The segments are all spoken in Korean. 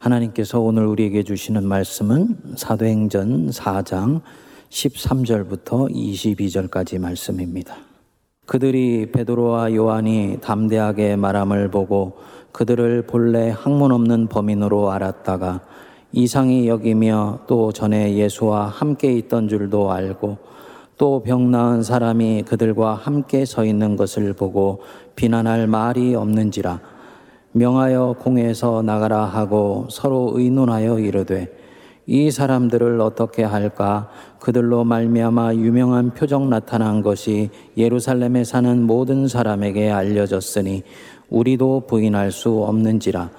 하나님께서 오늘 우리에게 주시는 말씀은 사도행전 4장 13절부터 22절까지 말씀입니다. 그들이 베드로와 요한이 담대하게 말함을 보고 그들을 본래 학문 없는 범인으로 알았다가 이상히 여기며 또 전에 예수와 함께 있던 줄도 알고 또 병 나은 사람이 그들과 함께 서 있는 것을 보고 비난할 말이 없는지라 명하여 공에서 나가라 하고 서로 의논하여 이르되 이 사람들을 어떻게 할까? 그들로 말미암아 유명한 표적 나타난 것이 예루살렘에 사는 모든 사람에게 알려졌으니 우리도 부인할 수 없는지라.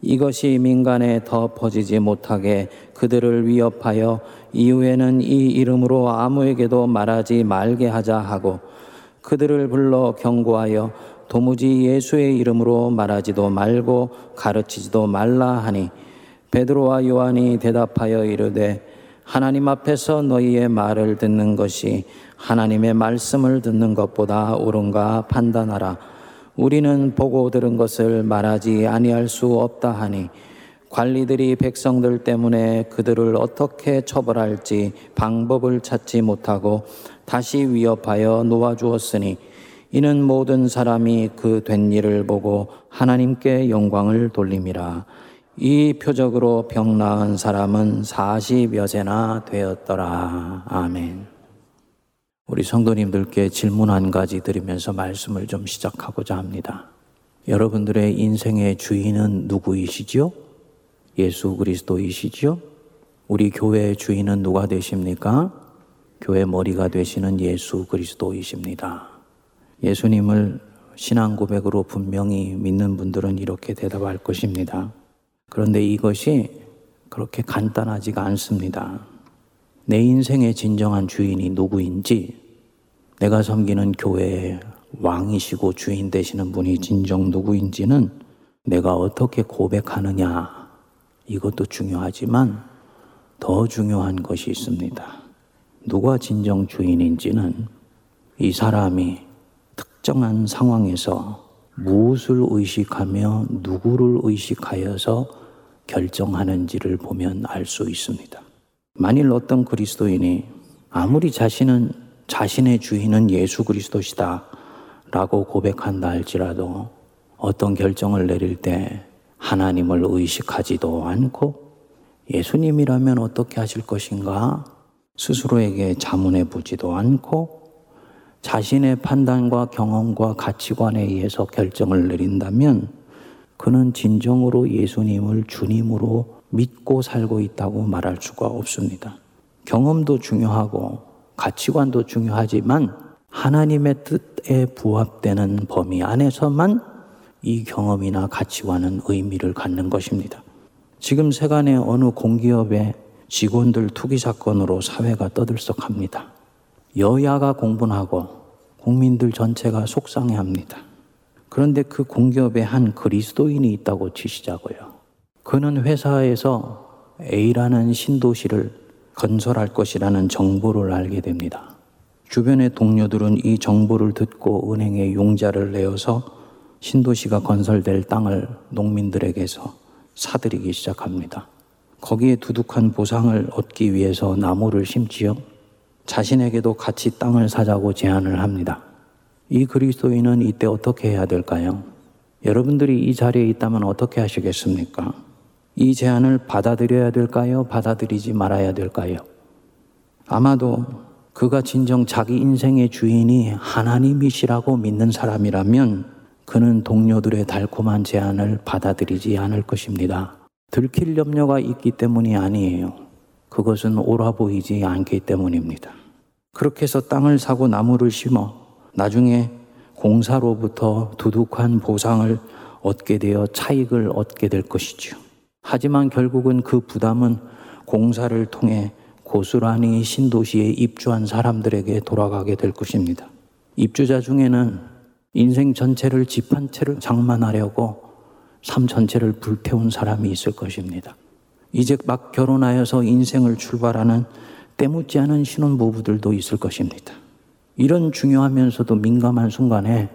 이것이 민간에 더 퍼지지 못하게 그들을 위협하여 이후에는 이 이름으로 아무에게도 말하지 말게 하자 하고 그들을 불러 경고하여 도무지 예수의 이름으로 말하지도 말고 가르치지도 말라 하니 베드로와 요한이 대답하여 이르되 하나님 앞에서 너희의 말을 듣는 것이 하나님의 말씀을 듣는 것보다 옳은가 판단하라. 우리는 보고 들은 것을 말하지 아니할 수 없다 하니 관리들이 백성들 때문에 그들을 어떻게 처벌할지 방법을 찾지 못하고 다시 위협하여 놓아주었으니 이는 모든 사람이 그 된 일을 보고 하나님께 영광을 돌림이라. 이 표적으로 병 나은 사람은 40여 세나 되었더라. 아멘. 우리 성도님들께 질문 한 가지 드리면서 말씀을 좀 시작하고자 합니다. 여러분들의 인생의 주인은 누구이시지요? 예수 그리스도이시지요? 우리 교회의 주인은 누가 되십니까? 교회 머리가 되시는 예수 그리스도이십니다. 예수님을 신앙 고백으로 분명히 믿는 분들은 이렇게 대답할 것입니다. 그런데 이것이 그렇게 간단하지가 않습니다. 내 인생의 진정한 주인이 누구인지, 내가 섬기는 교회의 왕이시고 주인 되시는 분이 진정 누구인지는 내가 어떻게 고백하느냐, 이것도 중요하지만 더 중요한 것이 있습니다. 누가 진정 주인인지는 이 사람이 특정한 상황에서 무엇을 의식하며 누구를 의식하여서 결정하는지를 보면 알 수 있습니다. 만일 어떤 그리스도인이 아무리 자신은 자신의 주인은 예수 그리스도시다 라고 고백한다 할지라도 어떤 결정을 내릴 때 하나님을 의식하지도 않고 예수님이라면 어떻게 하실 것인가 스스로에게 자문해 보지도 않고 자신의 판단과 경험과 가치관에 의해서 결정을 내린다면 그는 진정으로 예수님을 주님으로 믿고 살고 있다고 말할 수가 없습니다. 경험도 중요하고 가치관도 중요하지만 하나님의 뜻에 부합되는 범위 안에서만 이 경험이나 가치관은 의미를 갖는 것입니다. 지금 세간의 어느 공기업의 직원들 투기 사건으로 사회가 떠들썩합니다. 여야가 공분하고 국민들 전체가 속상해 합니다. 그런데 그 공기업에 한 그리스도인이 있다고 치시자고요. 그는 회사에서 A라는 신도시를 건설할 것이라는 정보를 알게 됩니다. 주변의 동료들은 이 정보를 듣고 은행에 용자를 내어서 신도시가 건설될 땅을 농민들에게서 사들이기 시작합니다. 거기에 두둑한 보상을 얻기 위해서 나무를 심지요. 자신에게도 같이 땅을 사자고 제안을 합니다. 이 그리스도인은 이때 어떻게 해야 될까요? 여러분들이 이 자리에 있다면 어떻게 하시겠습니까? 이 제안을 받아들여야 될까요? 받아들이지 말아야 될까요? 아마도 그가 진정 자기 인생의 주인이 하나님이시라고 믿는 사람이라면 그는 동료들의 달콤한 제안을 받아들이지 않을 것입니다. 들킬 염려가 있기 때문이 아니에요. 그것은 옳아 보이지 않기 때문입니다. 그렇게 해서 땅을 사고 나무를 심어 나중에 공사로부터 두둑한 보상을 얻게 되어 차익을 얻게 될 것이죠. 하지만 결국은 그 부담은 공사를 통해 고스란히 신도시에 입주한 사람들에게 돌아가게 될 것입니다. 입주자 중에는 인생 전체를 집 한 채를 장만하려고 삶 전체를 불태운 사람이 있을 것입니다. 이제 막 결혼하여서 인생을 출발하는 때묻지 않은 신혼부부들도 있을 것입니다. 이런 중요하면서도 민감한 순간에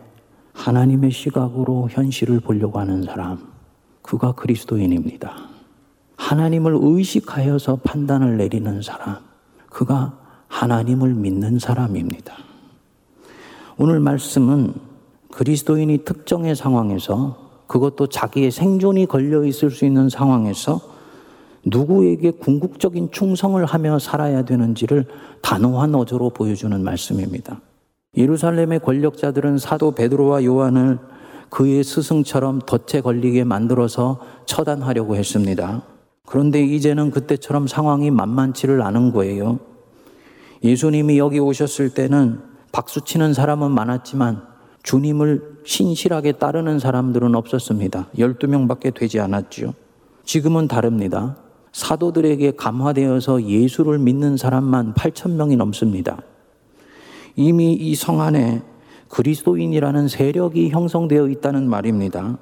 하나님의 시각으로 현실을 보려고 하는 사람, 그가 그리스도인입니다. 하나님을 의식하여서 판단을 내리는 사람, 그가 하나님을 믿는 사람입니다. 오늘 말씀은 그리스도인이 특정의 상황에서 그것도 자기의 생존이 걸려 있을 수 있는 상황에서 누구에게 궁극적인 충성을 하며 살아야 되는지를 단호한 어조로 보여주는 말씀입니다. 예루살렘의 권력자들은 사도 베드로와 요한을 그의 스승처럼 덫에 걸리게 만들어서 처단하려고 했습니다. 그런데 이제는 그때처럼 상황이 만만치를 않은 거예요. 예수님이 여기 오셨을 때는 박수치는 사람은 많았지만 주님을 신실하게 따르는 사람들은 없었습니다. 12명 밖에 되지 않았죠. 지금은 다릅니다. 사도들에게 감화되어서 예수를 믿는 사람만 8천 명이 넘습니다. 이미 이 성 안에 그리스도인이라는 세력이 형성되어 있다는 말입니다.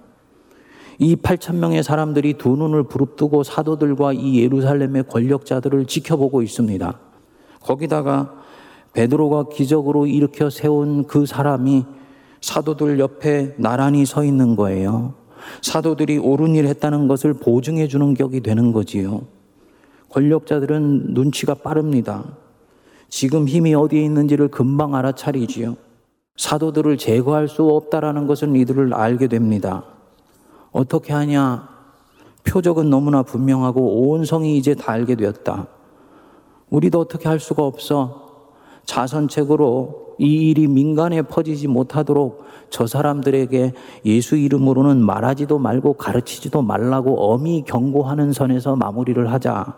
이 8천 명의 사람들이 두 눈을 부릅뜨고 사도들과 이 예루살렘의 권력자들을 지켜보고 있습니다. 거기다가 베드로가 기적으로 일으켜 세운 그 사람이 사도들 옆에 나란히 서 있는 거예요. 사도들이 옳은 일 했다는 것을 보증해 주는 격이 되는 거지요. 권력자들은 눈치가 빠릅니다. 지금 힘이 어디에 있는지를 금방 알아차리지요. 사도들을 제거할 수 없다라는 것은 이들을 알게 됩니다. 어떻게 하냐? 표적은 너무나 분명하고 온 성이 이제 다 알게 되었다. 우리도 어떻게 할 수가 없어. 자선책으로 이 일이 민간에 퍼지지 못하도록 저 사람들에게 예수 이름으로는 말하지도 말고 가르치지도 말라고 엄히 경고하는 선에서 마무리를 하자.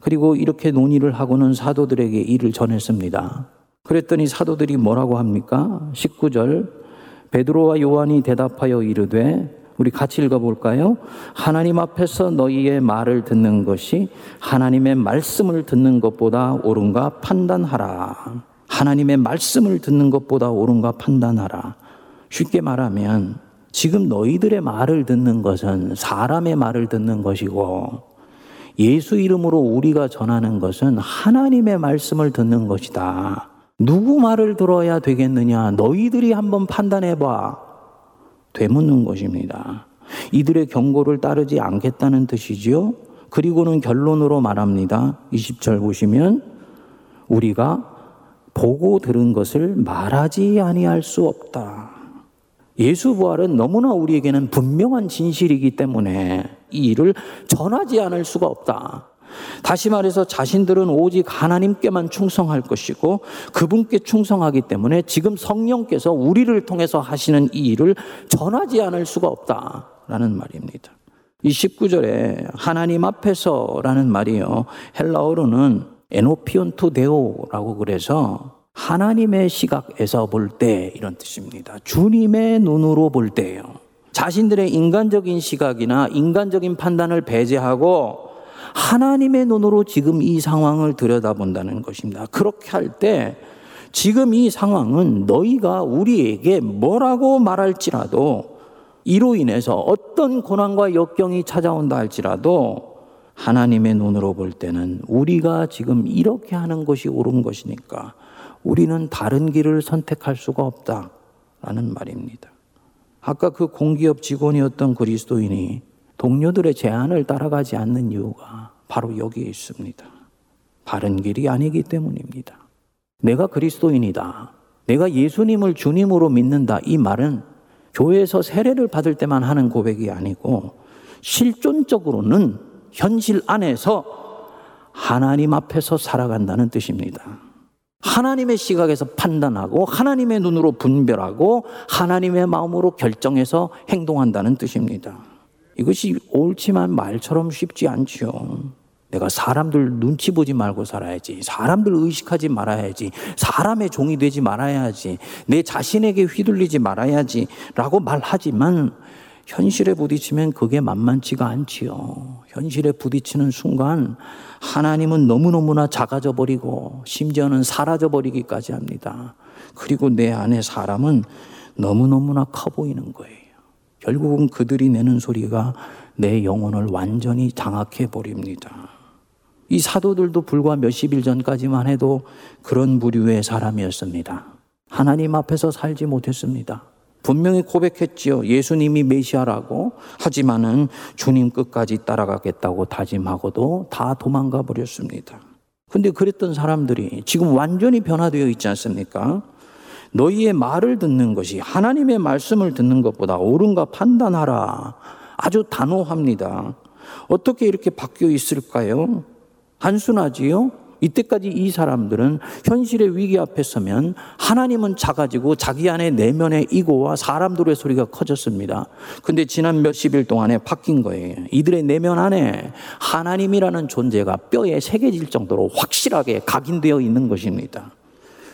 그리고 이렇게 논의를 하고는 사도들에게 일을 전했습니다. 그랬더니 사도들이 뭐라고 합니까? 19절 베드로와 요한이 대답하여 이르되 우리 같이 읽어볼까요? 하나님 앞에서 너희의 말을 듣는 것이 하나님의 말씀을 듣는 것보다 옳은가 판단하라. 하나님의 말씀을 듣는 것보다 옳은가 판단하라. 쉽게 말하면 지금 너희들의 말을 듣는 것은 사람의 말을 듣는 것이고 예수 이름으로 우리가 전하는 것은 하나님의 말씀을 듣는 것이다. 누구 말을 들어야 되겠느냐? 너희들이 한번 판단해 봐. 되묻는 것입니다. 이들의 경고를 따르지 않겠다는 뜻이지요. 그리고는 결론으로 말합니다. 20절 보시면 우리가 보고 들은 것을 말하지 아니할 수 없다. 예수 부활은 너무나 우리에게는 분명한 진실이기 때문에 이 일을 전하지 않을 수가 없다. 다시 말해서 자신들은 오직 하나님께만 충성할 것이고 그분께 충성하기 때문에 지금 성령께서 우리를 통해서 하시는 이 일을 전하지 않을 수가 없다 라는 말입니다. 이 19절에 하나님 앞에서라는 말이요. 헬라어로는 에노피온투 데오라고 그래서 하나님의 시각에서 볼 때 이런 뜻입니다. 주님의 눈으로 볼 때예요. 자신들의 인간적인 시각이나 인간적인 판단을 배제하고 하나님의 눈으로 지금 이 상황을 들여다본다는 것입니다. 그렇게 할 때 지금 이 상황은 너희가 우리에게 뭐라고 말할지라도 이로 인해서 어떤 고난과 역경이 찾아온다 할지라도 하나님의 눈으로 볼 때는 우리가 지금 이렇게 하는 것이 옳은 것이니까 우리는 다른 길을 선택할 수가 없다라는 말입니다. 아까 그 공기업 직원이었던 그리스도인이 동료들의 제안을 따라가지 않는 이유가 바로 여기에 있습니다. 바른 길이 아니기 때문입니다. 내가 그리스도인이다. 내가 예수님을 주님으로 믿는다. 이 말은 교회에서 세례를 받을 때만 하는 고백이 아니고 실존적으로는 현실 안에서 하나님 앞에서 살아간다는 뜻입니다. 하나님의 시각에서 판단하고 하나님의 눈으로 분별하고 하나님의 마음으로 결정해서 행동한다는 뜻입니다. 이것이 옳지만 말처럼 쉽지 않죠. 내가 사람들 눈치 보지 말고 살아야지. 사람들 의식하지 말아야지. 사람의 종이 되지 말아야지. 내 자신에게 휘둘리지 말아야지. 라고 말하지만 현실에 부딪히면 그게 만만치가 않지요. 현실에 부딪히는 순간 하나님은 너무너무나 작아져 버리고 심지어는 사라져 버리기까지 합니다. 그리고 내 안에 사람은 너무너무나 커 보이는 거예요. 결국은 그들이 내는 소리가 내 영혼을 완전히 장악해 버립니다. 이 사도들도 불과 몇십 일 전까지만 해도 그런 부류의 사람이었습니다. 하나님 앞에서 살지 못했습니다. 분명히 고백했지요. 예수님이 메시아라고. 하지만은 주님 끝까지 따라가겠다고 다짐하고도 다 도망가 버렸습니다. 근데 그랬던 사람들이 지금 완전히 변화되어 있지 않습니까? 너희의 말을 듣는 것이 하나님의 말씀을 듣는 것보다 옳은가 판단하라. 아주 단호합니다. 어떻게 이렇게 바뀌어 있을까요? 단순하지요? 이때까지 이 사람들은 현실의 위기 앞에 서면 하나님은 작아지고 자기 안에 내면의 이고와 사람들의 소리가 커졌습니다. 근데 지난 몇십 일 동안에 바뀐 거예요. 이들의 내면 안에 하나님이라는 존재가 뼈에 새겨질 정도로 확실하게 각인되어 있는 것입니다.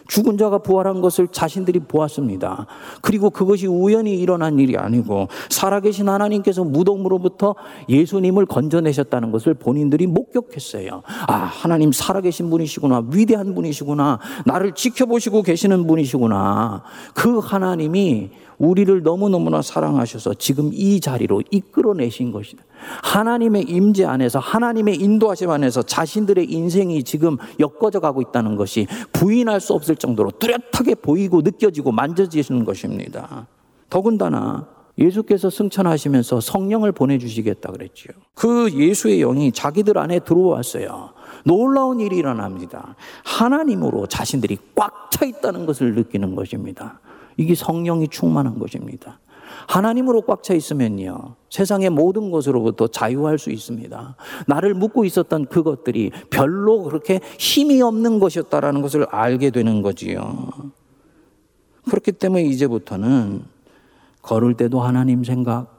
죽은 자가 부활한 것을 자신들이 보았습니다. 그리고 그것이 우연히 일어난 일이 아니고 살아계신 하나님께서 무덤으로부터 예수님을 건져내셨다는 것을 본인들이 목격했어요. 아, 하나님 살아계신 분이시구나. 위대한 분이시구나. 나를 지켜보시고 계시는 분이시구나. 그 하나님이 우리를 너무너무나 사랑하셔서 지금 이 자리로 이끌어내신 것이다. 하나님의 임재 안에서 하나님의 인도하심 안에서 자신들의 인생이 지금 엮어져 가고 있다는 것이 부인할 수 없을 정도로 뚜렷하게 보이고 느껴지고 만져지시는 것입니다. 더군다나 예수께서 승천하시면서 성령을 보내주시겠다 그랬지요. 그 예수의 영이 자기들 안에 들어왔어요. 놀라운 일이 일어납니다. 하나님으로 자신들이 꽉 차 있다는 것을 느끼는 것입니다. 이게 성령이 충만한 것입니다. 하나님으로 꽉 차 있으면요. 세상의 모든 것으로부터 자유할 수 있습니다. 나를 묶고 있었던 그것들이 별로 그렇게 힘이 없는 것이었다라는 것을 알게 되는 거지요. 그렇기 때문에 이제부터는 걸을 때도 하나님 생각,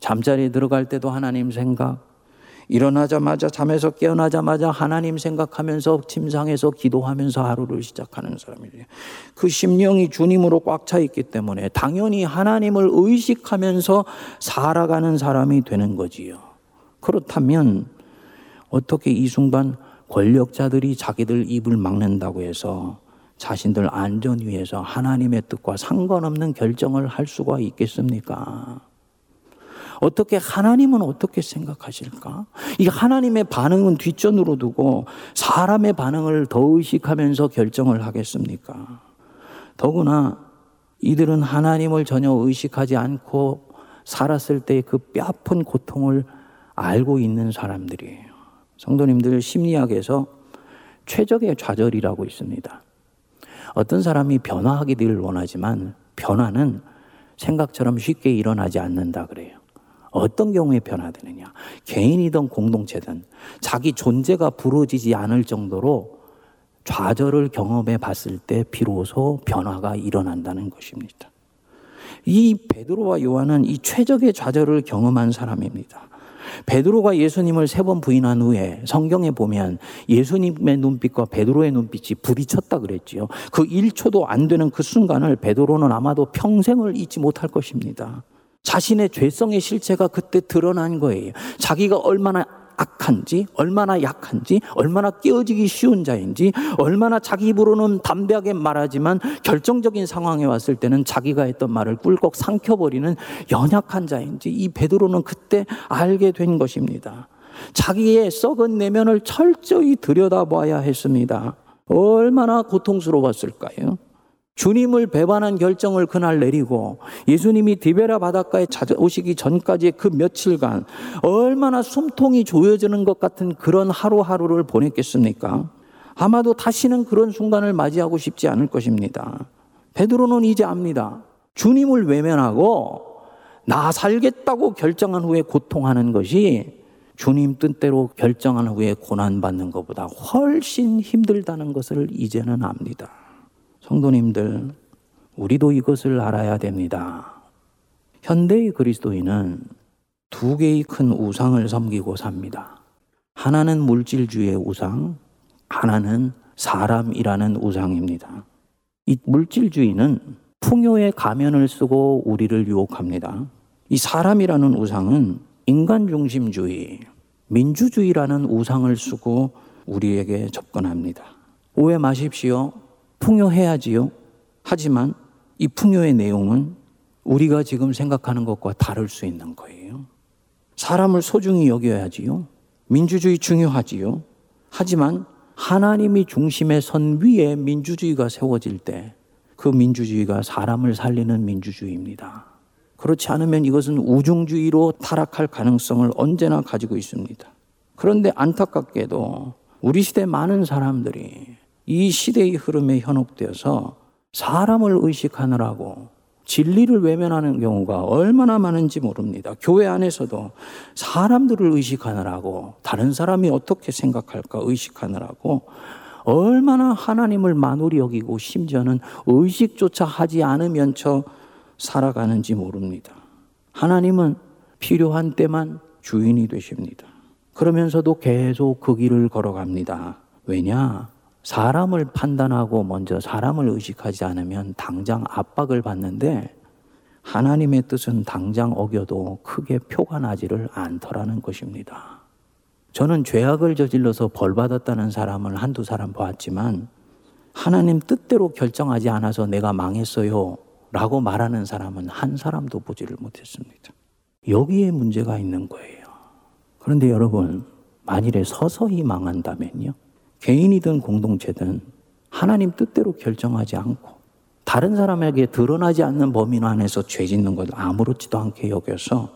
잠자리에 들어갈 때도 하나님 생각, 일어나자마자 잠에서 깨어나자마자 하나님 생각하면서 침상에서 기도하면서 하루를 시작하는 사람이에요. 그 심령이 주님으로 꽉 차 있기 때문에 당연히 하나님을 의식하면서 살아가는 사람이 되는 거지요. 그렇다면 어떻게 이 순간 권력자들이 자기들 입을 막는다고 해서 자신들 안전 위해서 하나님의 뜻과 상관없는 결정을 할 수가 있겠습니까? 어떻게 하나님은 어떻게 생각하실까? 이 하나님의 반응은 뒷전으로 두고 사람의 반응을 더 의식하면서 결정을 하겠습니까? 더구나 이들은 하나님을 전혀 의식하지 않고 살았을 때그 뼈아픈 고통을 알고 있는 사람들이에요. 성도님들 심리학에서 최적의 좌절이라고 있습니다. 어떤 사람이 변화하기를 원하지만 변화는 생각처럼 쉽게 일어나지 않는다 그래요. 어떤 경우에 변화되느냐? 개인이든 공동체든 자기 존재가 부러지지 않을 정도로 좌절을 경험해 봤을 때 비로소 변화가 일어난다는 것입니다. 이 베드로와 요한은 이 최적의 좌절을 경험한 사람입니다. 베드로가 예수님을 세 번 부인한 후에 성경에 보면 예수님의 눈빛과 베드로의 눈빛이 부딪혔다 그랬지요. 그 1초도 안 되는 그 순간을 베드로는 아마도 평생을 잊지 못할 것입니다. 자신의 죄성의 실체가 그때 드러난 거예요. 자기가 얼마나 악한지, 얼마나 약한지, 얼마나 깨어지기 쉬운 자인지, 얼마나 자기 입으로는 담대하게 말하지만 결정적인 상황에 왔을 때는 자기가 했던 말을 꿀꺽 삼켜버리는 연약한 자인지 이 베드로는 그때 알게 된 것입니다. 자기의 썩은 내면을 철저히 들여다봐야 했습니다. 얼마나 고통스러웠을까요? 주님을 배반한 결정을 그날 내리고 예수님이 디베라 바닷가에 찾아오시기 전까지의 그 며칠간 얼마나 숨통이 조여지는 것 같은 그런 하루하루를 보냈겠습니까? 아마도 다시는 그런 순간을 맞이하고 싶지 않을 것입니다. 베드로는 이제 압니다. 주님을 외면하고 나 살겠다고 결정한 후에 고통하는 것이 주님 뜻대로 결정한 후에 고난받는 것보다 훨씬 힘들다는 것을 이제는 압니다. 성도님들, 우리도 이것을 알아야 됩니다. 현대의 그리스도인은 두 개의 큰 우상을 섬기고 삽니다. 하나는 물질주의 우상, 하나는 사람이라는 우상입니다. 이 물질주의는 풍요의 가면을 쓰고 우리를 유혹합니다. 이 사람이라는 우상은 인간 중심주의, 민주주의라는 우상을 쓰고 우리에게 접근합니다. 오해 마십시오. 풍요해야지요. 하지만 이 풍요의 내용은 우리가 지금 생각하는 것과 다를 수 있는 거예요. 사람을 소중히 여겨야지요. 민주주의 중요하지요. 하지만 하나님이 중심에 선 위에 민주주의가 세워질 때 그 민주주의가 사람을 살리는 민주주의입니다. 그렇지 않으면 이것은 우중주의로 타락할 가능성을 언제나 가지고 있습니다. 그런데 안타깝게도 우리 시대 많은 사람들이 이 시대의 흐름에 현혹되어서 사람을 의식하느라고 진리를 외면하는 경우가 얼마나 많은지 모릅니다. 교회 안에서도 사람들을 의식하느라고 다른 사람이 어떻게 생각할까 의식하느라고 얼마나 하나님을 만홀히 여기고 심지어는 의식조차 하지 않으면 서 살아가는지 모릅니다. 하나님은 필요한 때만 주인이 되십니다. 그러면서도 계속 그 길을 걸어갑니다. 왜냐? 사람을 판단하고 먼저 사람을 의식하지 않으면 당장 압박을 받는데 하나님의 뜻은 당장 어겨도 크게 표가 나지를 않더라는 것입니다. 저는 죄악을 저질러서 벌 받았다는 사람을 한두 사람 보았지만 하나님 뜻대로 결정하지 않아서 내가 망했어요. 라고 말하는 사람은 한 사람도 보지를 못했습니다. 여기에 문제가 있는 거예요. 그런데 여러분, 만일에 서서히 망한다면요. 개인이든 공동체든 하나님 뜻대로 결정하지 않고 다른 사람에게 드러나지 않는 범인 안에서 죄 짓는 것 아무렇지도 않게 여겨서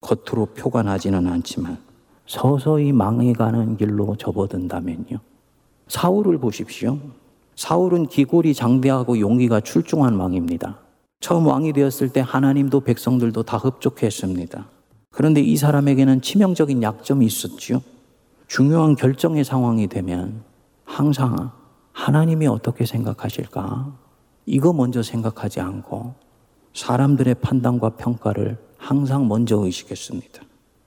겉으로 표가 나지는 않지만 서서히 망해가는 길로 접어든다면요. 사울을 보십시오. 사울은 기골이 장대하고 용기가 출중한 왕입니다. 처음 왕이 되었을 때 하나님도 백성들도 다 흡족했습니다. 그런데 이 사람에게는 치명적인 약점이 있었죠. 중요한 결정의 상황이 되면 항상 하나님이 어떻게 생각하실까? 이거 먼저 생각하지 않고 사람들의 판단과 평가를 항상 먼저 의식했습니다.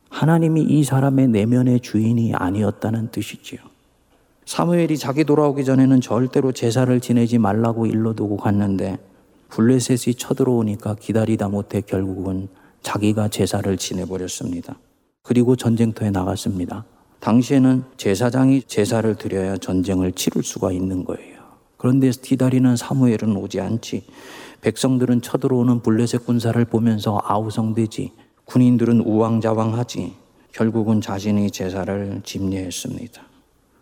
하나님이 이 사람의 내면의 주인이 아니었다는 뜻이지요. 사무엘이 자기 돌아오기 전에는 절대로 제사를 지내지 말라고 일러두고 갔는데 블레셋이 쳐들어오니까 기다리다 못해 결국은 자기가 제사를 지내버렸습니다. 그리고 전쟁터에 나갔습니다. 당시에는 제사장이 제사를 드려야 전쟁을 치를 수가 있는 거예요. 그런데 기다리는 사무엘은 오지 않지. 백성들은 쳐들어오는 블레셋 군사를 보면서 아우성되지. 군인들은 우왕좌왕하지. 결국은 자신이 제사를 집례했습니다.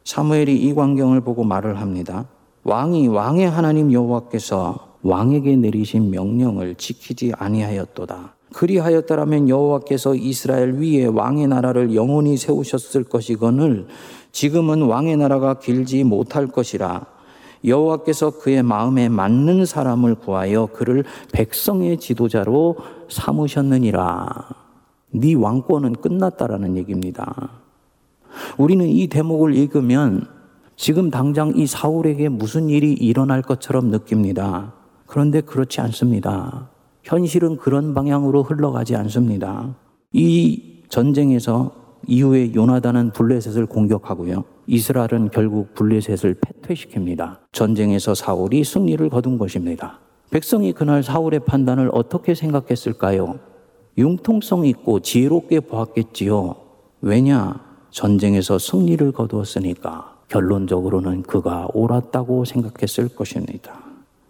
사무엘이 이 광경을 보고 말을 합니다. 왕이 왕의 하나님 여호와께서 왕에게 내리신 명령을 지키지 아니하였도다. 그리하였더라면 여호와께서 이스라엘 위에 왕의 나라를 영원히 세우셨을 것이거늘 지금은 왕의 나라가 길지 못할 것이라 여호와께서 그의 마음에 맞는 사람을 구하여 그를 백성의 지도자로 삼으셨느니라. 네 왕권은 끝났다라는 얘기입니다. 우리는 이 대목을 읽으면 지금 당장 이 사울에게 무슨 일이 일어날 것처럼 느낍니다. 그런데 그렇지 않습니다. 현실은 그런 방향으로 흘러가지 않습니다. 이 전쟁에서 이후에 요나단은 블레셋을 공격하고요. 이스라엘은 결국 블레셋을 패퇴시킵니다. 전쟁에서 사울이 승리를 거둔 것입니다. 백성이 그날 사울의 판단을 어떻게 생각했을까요? 융통성 있고 지혜롭게 보았겠지요. 왜냐? 전쟁에서 승리를 거두었으니까 결론적으로는 그가 옳았다고 생각했을 것입니다.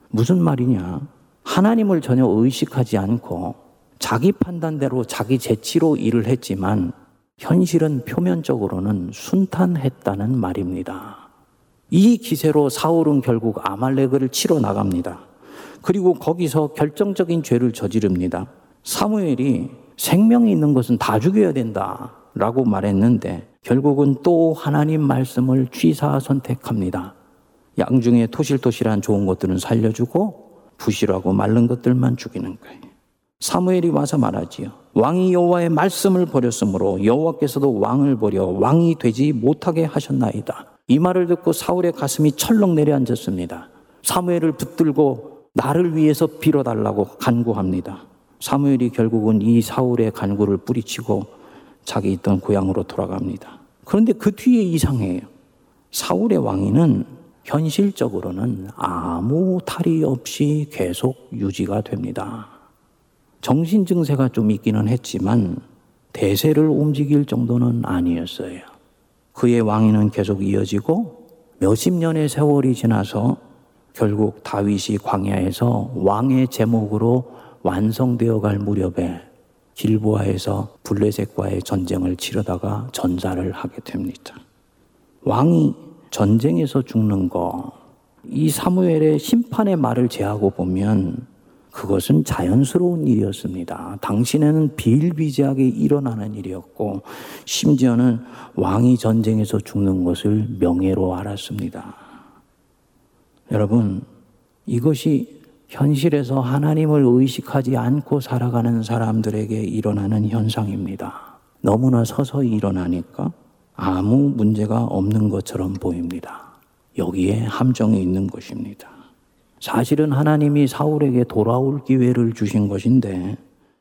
무슨 말이냐? 하나님을 전혀 의식하지 않고 자기 판단대로 자기 재치로 일을 했지만 현실은 표면적으로는 순탄했다는 말입니다. 이 기세로 사울은 결국 아말렉을 치러 나갑니다. 그리고 거기서 결정적인 죄를 저지릅니다. 사무엘이 생명이 있는 것은 다 죽여야 된다. 라고 말했는데 결국은 또 하나님 말씀을 취사 선택합니다. 양중에 토실토실한 좋은 것들은 살려주고 부실하고 마른 것들만 죽이는 거예요. 사무엘이 와서 말하지요. 왕이 여호와의 말씀을 버렸으므로 여호와께서도 왕을 버려 왕이 되지 못하게 하셨나이다. 이 말을 듣고 사울의 가슴이 철렁 내려앉았습니다. 사무엘을 붙들고 나를 위해서 빌어달라고 간구합니다. 사무엘이 결국은 이 사울의 간구를 뿌리치고 자기 있던 고향으로 돌아갑니다. 그런데 그 뒤에 이상해요. 사울의 왕위는 현실적으로는 아무 탈이 없이 계속 유지가 됩니다. 정신 증세가 좀 있기는 했지만 대세를 움직일 정도는 아니었어요. 그의 왕위는 계속 이어지고 몇십 년의 세월이 지나서 결국 다윗이 광야에서 왕의 제목으로 완성되어 갈 무렵에 길보아에서 블레셋과의 전쟁을 치르다가 전사를 하게 됩니다. 왕이 전쟁에서 죽는 거 이 사무엘의 심판의 말을 제하고 보면 그것은 자연스러운 일이었습니다. 당신에는 비일비재하게 일어나는 일이었고, 심지어는 왕이 전쟁에서 죽는 것을 명예로 알았습니다. 여러분, 이것이 현실에서 하나님을 의식하지 않고 살아가는 사람들에게 일어나는 현상입니다. 너무나 서서히 일어나니까 아무 문제가 없는 것처럼 보입니다. 여기에 함정이 있는 것입니다. 사실은 하나님이 사울에게 돌아올 기회를 주신 것인데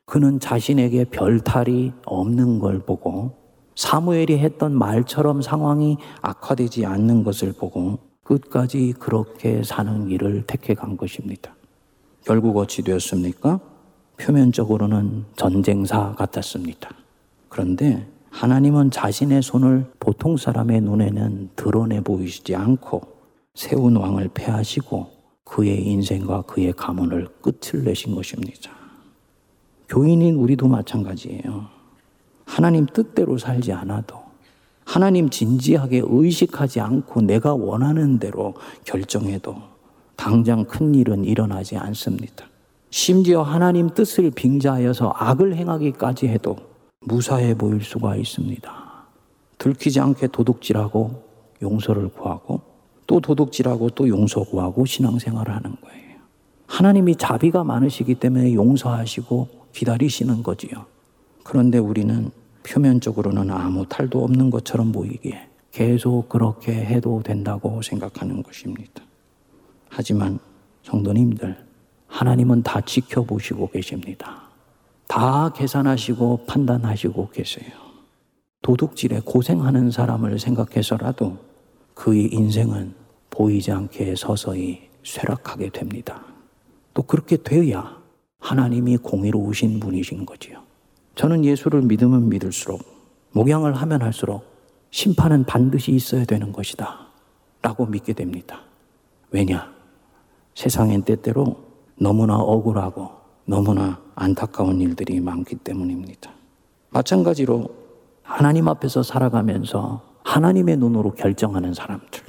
그는 자신에게 별탈이 없는 걸 보고 사무엘이 했던 말처럼 상황이 악화되지 않는 것을 보고 끝까지 그렇게 사는 길을 택해 간 것입니다. 결국 어찌 되었습니까? 표면적으로는 전쟁사 같았습니다. 그런데 하나님은 자신의 손을 보통 사람의 눈에는 드러내 보이시지 않고 세운 왕을 패하시고 그의 인생과 그의 가문을 끝을 내신 것입니다. 교인인 우리도 마찬가지예요. 하나님 뜻대로 살지 않아도 하나님 진지하게 의식하지 않고 내가 원하는 대로 결정해도 당장 큰 일은 일어나지 않습니다. 심지어 하나님 뜻을 빙자하여서 악을 행하기까지 해도 무사해 보일 수가 있습니다. 들키지 않게 도둑질하고 용서를 구하고 또 도둑질하고 또 용서 구하고 신앙생활을 하는 거예요. 하나님이 자비가 많으시기 때문에 용서하시고 기다리시는 거지요. 그런데 우리는 표면적으로는 아무 탈도 없는 것처럼 보이기에 계속 그렇게 해도 된다고 생각하는 것입니다. 하지만 성도님들, 하나님은 다 지켜보시고 계십니다. 다 계산하시고 판단하시고 계세요. 도둑질에 고생하는 사람을 생각해서라도 그의 인생은 보이지 않게 서서히 쇠락하게 됩니다. 또 그렇게 되어야 하나님이 공의로우신 분이신 거지요. 저는 예수를 믿으면 믿을수록 목양을 하면 할수록 심판은 반드시 있어야 되는 것이다. 라고 믿게 됩니다. 왜냐? 세상엔 때때로 너무나 억울하고 너무나 안타까운 일들이 많기 때문입니다. 마찬가지로 하나님 앞에서 살아가면서 하나님의 눈으로 결정하는 사람들,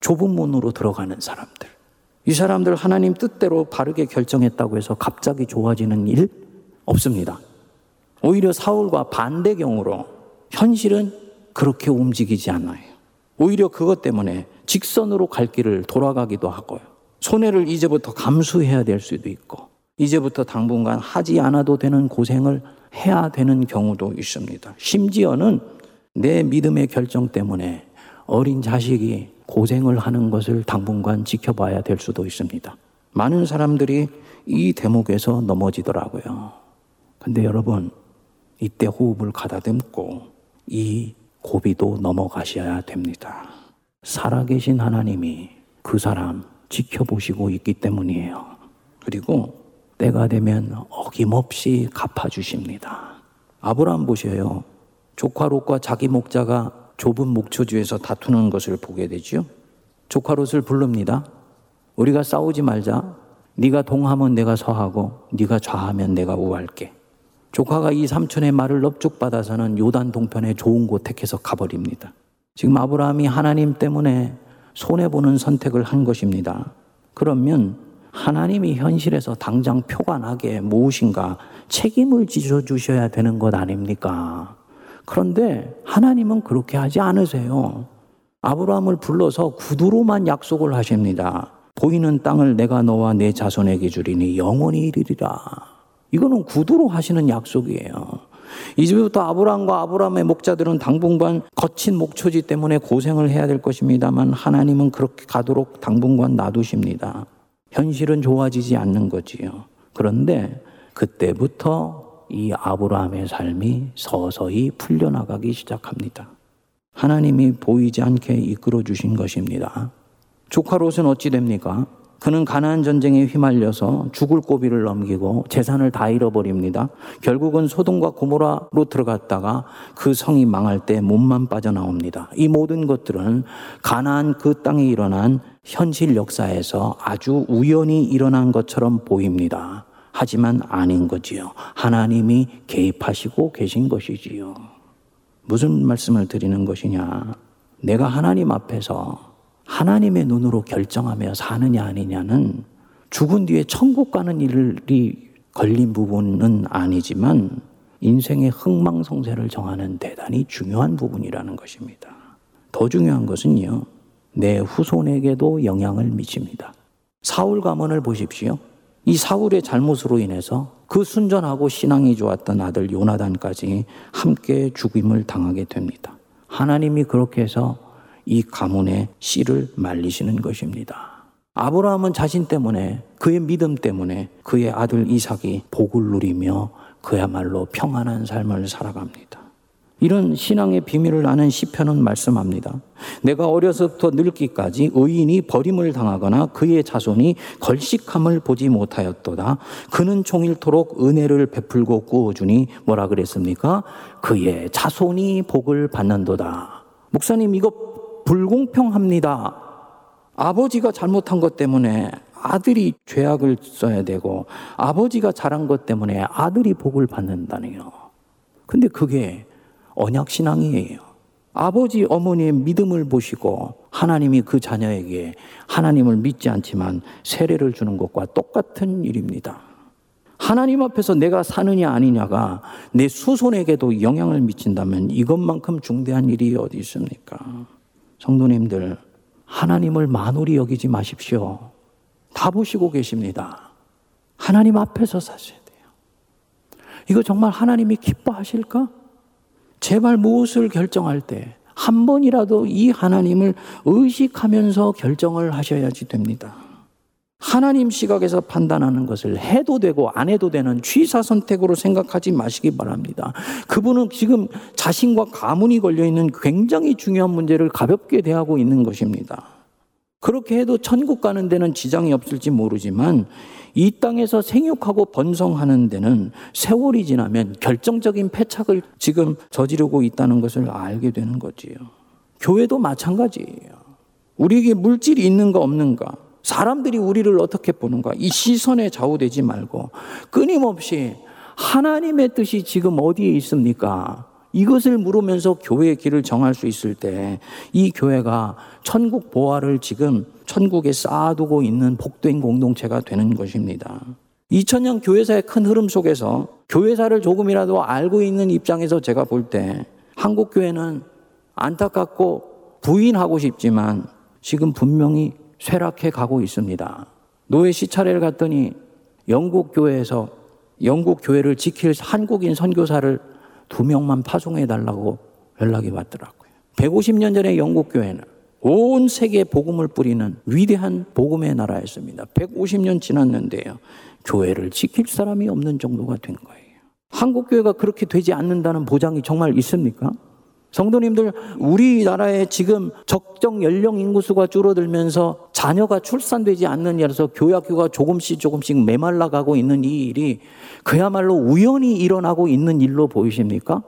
좁은 문으로 들어가는 사람들, 이 사람들 하나님 뜻대로 바르게 결정했다고 해서 갑자기 좋아지는 일 없습니다. 오히려 사울과 반대 경우로 현실은 그렇게 움직이지 않아요. 오히려 그것 때문에 직선으로 갈 길을 돌아가기도 하고요. 손해를 이제부터 감수해야 될 수도 있고, 이제부터 당분간 하지 않아도 되는 고생을 해야 되는 경우도 있습니다. 심지어는 내 믿음의 결정 때문에 어린 자식이 고생을 하는 것을 당분간 지켜봐야 될 수도 있습니다. 많은 사람들이 이 대목에서 넘어지더라고요. 근데 여러분, 이때 호흡을 가다듬고 이 고비도 넘어가셔야 됩니다. 살아계신 하나님이 그 사람 지켜보시고 있기 때문이에요. 그리고 때가 되면 어김없이 갚아주십니다. 아브라함 보셔요. 조카 롯과 자기 목자가 좁은 목초지에서 다투는 것을 보게 되죠. 조카 롯을 부릅니다. 우리가 싸우지 말자. 네가 동하면 내가 서하고 네가 좌하면 내가 우할게. 조카가 이 삼촌의 말을 넙죽받아서는 요단 동편에 좋은 곳 택해서 가버립니다. 지금 아브라함이 하나님 때문에 손해보는 선택을 한 것입니다. 그러면 하나님이 현실에서 당장 표가 나게 무엇인가 책임을 지셔주셔야 되는 것 아닙니까? 그런데 하나님은 그렇게 하지 않으세요. 아브라함을 불러서 구두로만 약속을 하십니다. 보이는 땅을 내가 너와 내 자손에게 주리니 영원히 이르리라. 이거는 구두로 하시는 약속이에요. 이제부터 아브라함과 아브라함의 목자들은 당분간 거친 목초지 때문에 고생을 해야 될 것입니다만 하나님은 그렇게 가도록 당분간 놔두십니다. 현실은 좋아지지 않는 거지요. 그런데 그때부터 이 아브라함의 삶이 서서히 풀려나가기 시작합니다. 하나님이 보이지 않게 이끌어 주신 것입니다. 조카 롯은 어찌 됩니까? 그는 가나안 전쟁에 휘말려서 죽을 고비를 넘기고 재산을 다 잃어버립니다. 결국은 소돔과 고모라로 들어갔다가 그 성이 망할 때 몸만 빠져나옵니다. 이 모든 것들은 가나안 그 땅에 일어난 현실 역사에서 아주 우연히 일어난 것처럼 보입니다. 하지만 아닌 거지요. 하나님이 개입하시고 계신 것이지요. 무슨 말씀을 드리는 것이냐? 내가 하나님 앞에서 하나님의 눈으로 결정하며 사느냐 아니냐는 죽은 뒤에 천국 가는 일이 걸린 부분은 아니지만 인생의 흥망성쇠를 정하는 대단히 중요한 부분이라는 것입니다. 더 중요한 것은요, 내 후손에게도 영향을 미칩니다. 사울 가문을 보십시오. 이 사울의 잘못으로 인해서 그 순전하고 신앙이 좋았던 아들 요나단까지 함께 죽임을 당하게 됩니다. 하나님이 그렇게 해서 이 가문의 씨를 말리시는 것입니다. 아브라함은 자신 때문에 그의 믿음 때문에 그의 아들 이삭이 복을 누리며 그야말로 평안한 삶을 살아갑니다. 이런 신앙의 비밀을 아는 시편은 말씀합니다. 내가 어려서부터 늙기까지 의인이 버림을 당하거나 그의 자손이 걸식함을 보지 못하였도다. 그는 종일토록 은혜를 베풀고 구워주니 뭐라 그랬습니까? 그의 자손이 복을 받는도다. 목사님 이거 불공평합니다. 아버지가 잘못한 것 때문에 아들이 죄악을 써야 되고 아버지가 잘한 것 때문에 아들이 복을 받는다네요. 근데 그게 언약 신앙이에요. 아버지 어머니의 믿음을 보시고 하나님이 그 자녀에게 하나님을 믿지 않지만 세례를 주는 것과 똑같은 일입니다. 하나님 앞에서 내가 사느냐 아니냐가 내 수손에게도 영향을 미친다면 이것만큼 중대한 일이 어디 있습니까? 성도님들, 하나님을 만홀히 여기지 마십시오. 다 보시고 계십니다. 하나님 앞에서 사셔야 돼요. 이거 정말 하나님이 기뻐하실까? 제발 무엇을 결정할 때 한 번이라도 이 하나님을 의식하면서 결정을 하셔야지 됩니다. 하나님 시각에서 판단하는 것을 해도 되고 안 해도 되는 취사 선택으로 생각하지 마시기 바랍니다. 그분은 지금 자신과 가문이 걸려 있는 굉장히 중요한 문제를 가볍게 대하고 있는 것입니다. 그렇게 해도 천국 가는 데는 지장이 없을지 모르지만 이 땅에서 생육하고 번성하는 데는 세월이 지나면 결정적인 패착을 지금 저지르고 있다는 것을 알게 되는 거지요. 교회도 마찬가지예요. 우리에게 물질이 있는가 없는가, 사람들이 우리를 어떻게 보는가, 이 시선에 좌우되지 말고 끊임없이 하나님의 뜻이 지금 어디에 있습니까? 이것을 물으면서 교회의 길을 정할 수 있을 때 이 교회가 천국 보화를 지금 천국에 쌓아두고 있는 복된 공동체가 되는 것입니다. 2000년 교회사의 큰 흐름 속에서 교회사를 조금이라도 알고 있는 입장에서 제가 볼 때 한국 교회는 안타깝고 부인하고 싶지만 지금 분명히 쇠락해 가고 있습니다. 노예 시차례를 갔더니 영국 교회에서 영국 교회를 지킬 한국인 선교사를 두 명만 파송해 달라고 연락이 왔더라고요. 150년 전에 영국 교회는 온 세계에 복음을 뿌리는 위대한 복음의 나라였습니다. 150년 지났는데요. 교회를 지킬 사람이 없는 정도가 된 거예요. 한국 교회가 그렇게 되지 않는다는 보장이 정말 있습니까? 성도님들, 우리나라에 지금 적정 연령 인구수가 줄어들면서 자녀가 출산되지 않는 일에서 교학교가 조금씩 조금씩 메말라가고 있는 이 일이 그야말로 우연히 일어나고 있는 일로 보이십니까?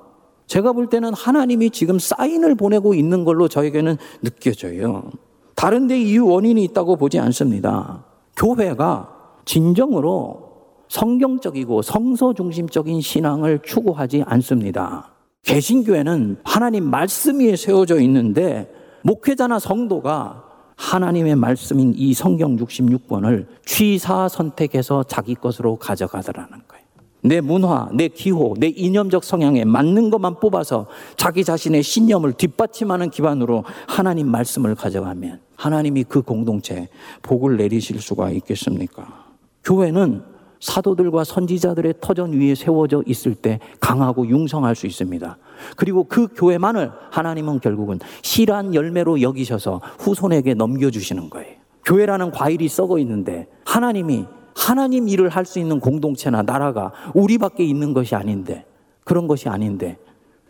제가 볼 때는 하나님이 지금 사인을 보내고 있는 걸로 저에게는 느껴져요. 다른 데 이유 원인이 있다고 보지 않습니다. 교회가 진정으로 성경적이고 성서 중심적인 신앙을 추구하지 않습니다. 개신교회는 하나님 말씀 위에 세워져 있는데 목회자나 성도가 하나님의 말씀인 이 성경 66권을 취사 선택해서 자기 것으로 가져가더라는 거예요. 내 문화, 내 기호, 내 이념적 성향에 맞는 것만 뽑아서 자기 자신의 신념을 뒷받침하는 기반으로 하나님 말씀을 가져가면 하나님이 그 공동체에 복을 내리실 수가 있겠습니까? 교회는 사도들과 선지자들의 터전 위에 세워져 있을 때 강하고 융성할 수 있습니다. 그리고 그 교회만을 하나님은 결국은 실한 열매로 여기셔서 후손에게 넘겨주시는 거예요. 교회라는 과일이 썩어 있는데 하나님이 하나님 일을 할 수 있는 공동체나 나라가 우리밖에 있는 것이 아닌데 그런 것이 아닌데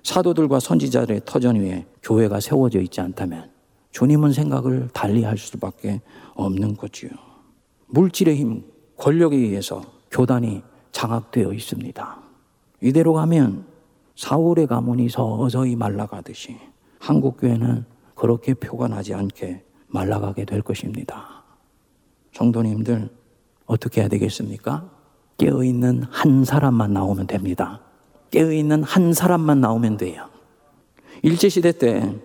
사도들과 선지자들의 터전 위에 교회가 세워져 있지 않다면 주님은 생각을 달리 할 수밖에 없는 거지요. 물질의 힘, 권력에 의해서 교단이 장악되어 있습니다. 이대로 가면 사울의 가문이 서서히 말라가듯이 한국교회는 그렇게 표가 나지 않게 말라가게 될 것입니다. 성도님들, 어떻게 해야 되겠습니까? 깨어있는 한 사람만 나오면 됩니다. 깨어있는 한 사람만 나오면 돼요. 일제시대 때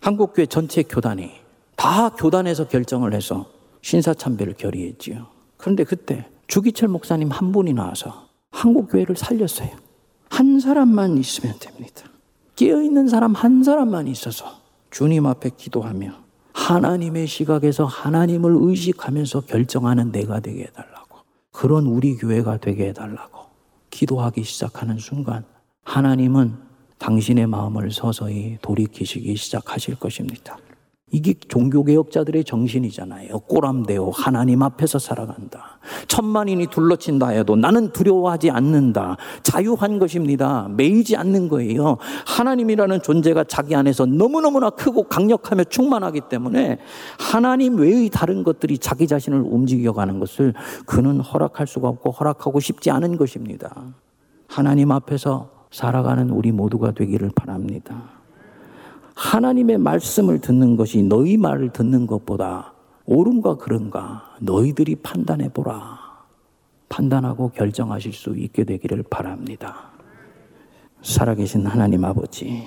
한국교회 전체 교단이 다 교단에서 결정을 해서 신사참배를 결의했지요. 그런데 그때 주기철 목사님 한 분이 나와서 한국 교회를 살렸어요. 한 사람만 있으면 됩니다. 깨어 있는 사람 한 사람만 있어서 주님 앞에 기도하며 하나님의 시각에서 하나님을 의식하면서 결정하는 내가 되게 해달라고. 그런 우리 교회가 되게 해달라고. 기도하기 시작하는 순간 하나님은 당신의 마음을 서서히 돌이키시기 시작하실 것입니다. 이게 종교개혁자들의 정신이잖아요. 꼬람대요. 하나님 앞에서 살아간다. 천만인이 둘러친다 해도 나는 두려워하지 않는다. 자유한 것입니다. 매이지 않는 거예요. 하나님이라는 존재가 자기 안에서 너무너무나 크고 강력하며 충만하기 때문에 하나님 외의 다른 것들이 자기 자신을 움직여가는 것을 그는 허락할 수가 없고 허락하고 싶지 않은 것입니다. 하나님 앞에서 살아가는 우리 모두가 되기를 바랍니다. 하나님의 말씀을 듣는 것이 너희 말을 듣는 것보다 옳은가 그른가 너희들이 판단해 보라. 판단하고 결정하실 수 있게 되기를 바랍니다. 살아계신 하나님 아버지.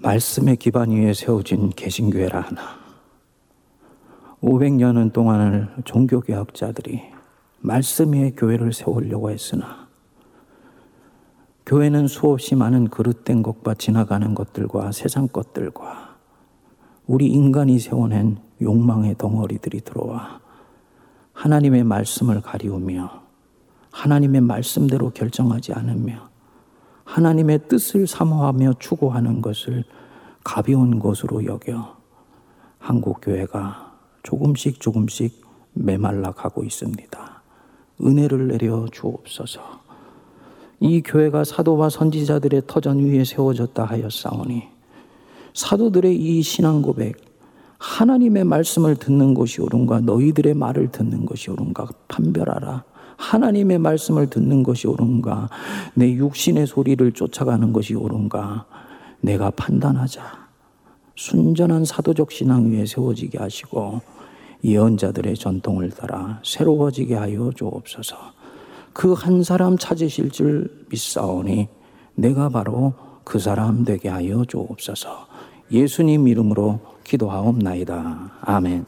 말씀의 기반 위에 세워진 개신교회라 하나. 500년은 동안을 종교개혁자들이 말씀 위에 교회를 세우려고 했으나 교회는 수없이 많은 그릇된 것과 지나가는 것들과 세상 것들과 우리 인간이 세워낸 욕망의 덩어리들이 들어와 하나님의 말씀을 가리우며 하나님의 말씀대로 결정하지 않으며 하나님의 뜻을 사모하며 추구하는 것을 가벼운 것으로 여겨 한국 교회가 조금씩 조금씩 메말라 가고 있습니다. 은혜를 내려 주옵소서. 이 교회가 사도와 선지자들의 터전 위에 세워졌다 하였사오니 사도들의 이 신앙 고백 하나님의 말씀을 듣는 것이 옳은가 너희들의 말을 듣는 것이 옳은가 판별하라. 하나님의 말씀을 듣는 것이 옳은가 내 육신의 소리를 쫓아가는 것이 옳은가 내가 판단하자. 순전한 사도적 신앙 위에 세워지게 하시고 예언자들의 전통을 따라 새로워지게 하여 주옵소서. 그 한 사람 찾으실 줄 믿사오니 내가 바로 그 사람 되게 하여 주옵소서. 예수님 이름으로 기도하옵나이다. 아멘.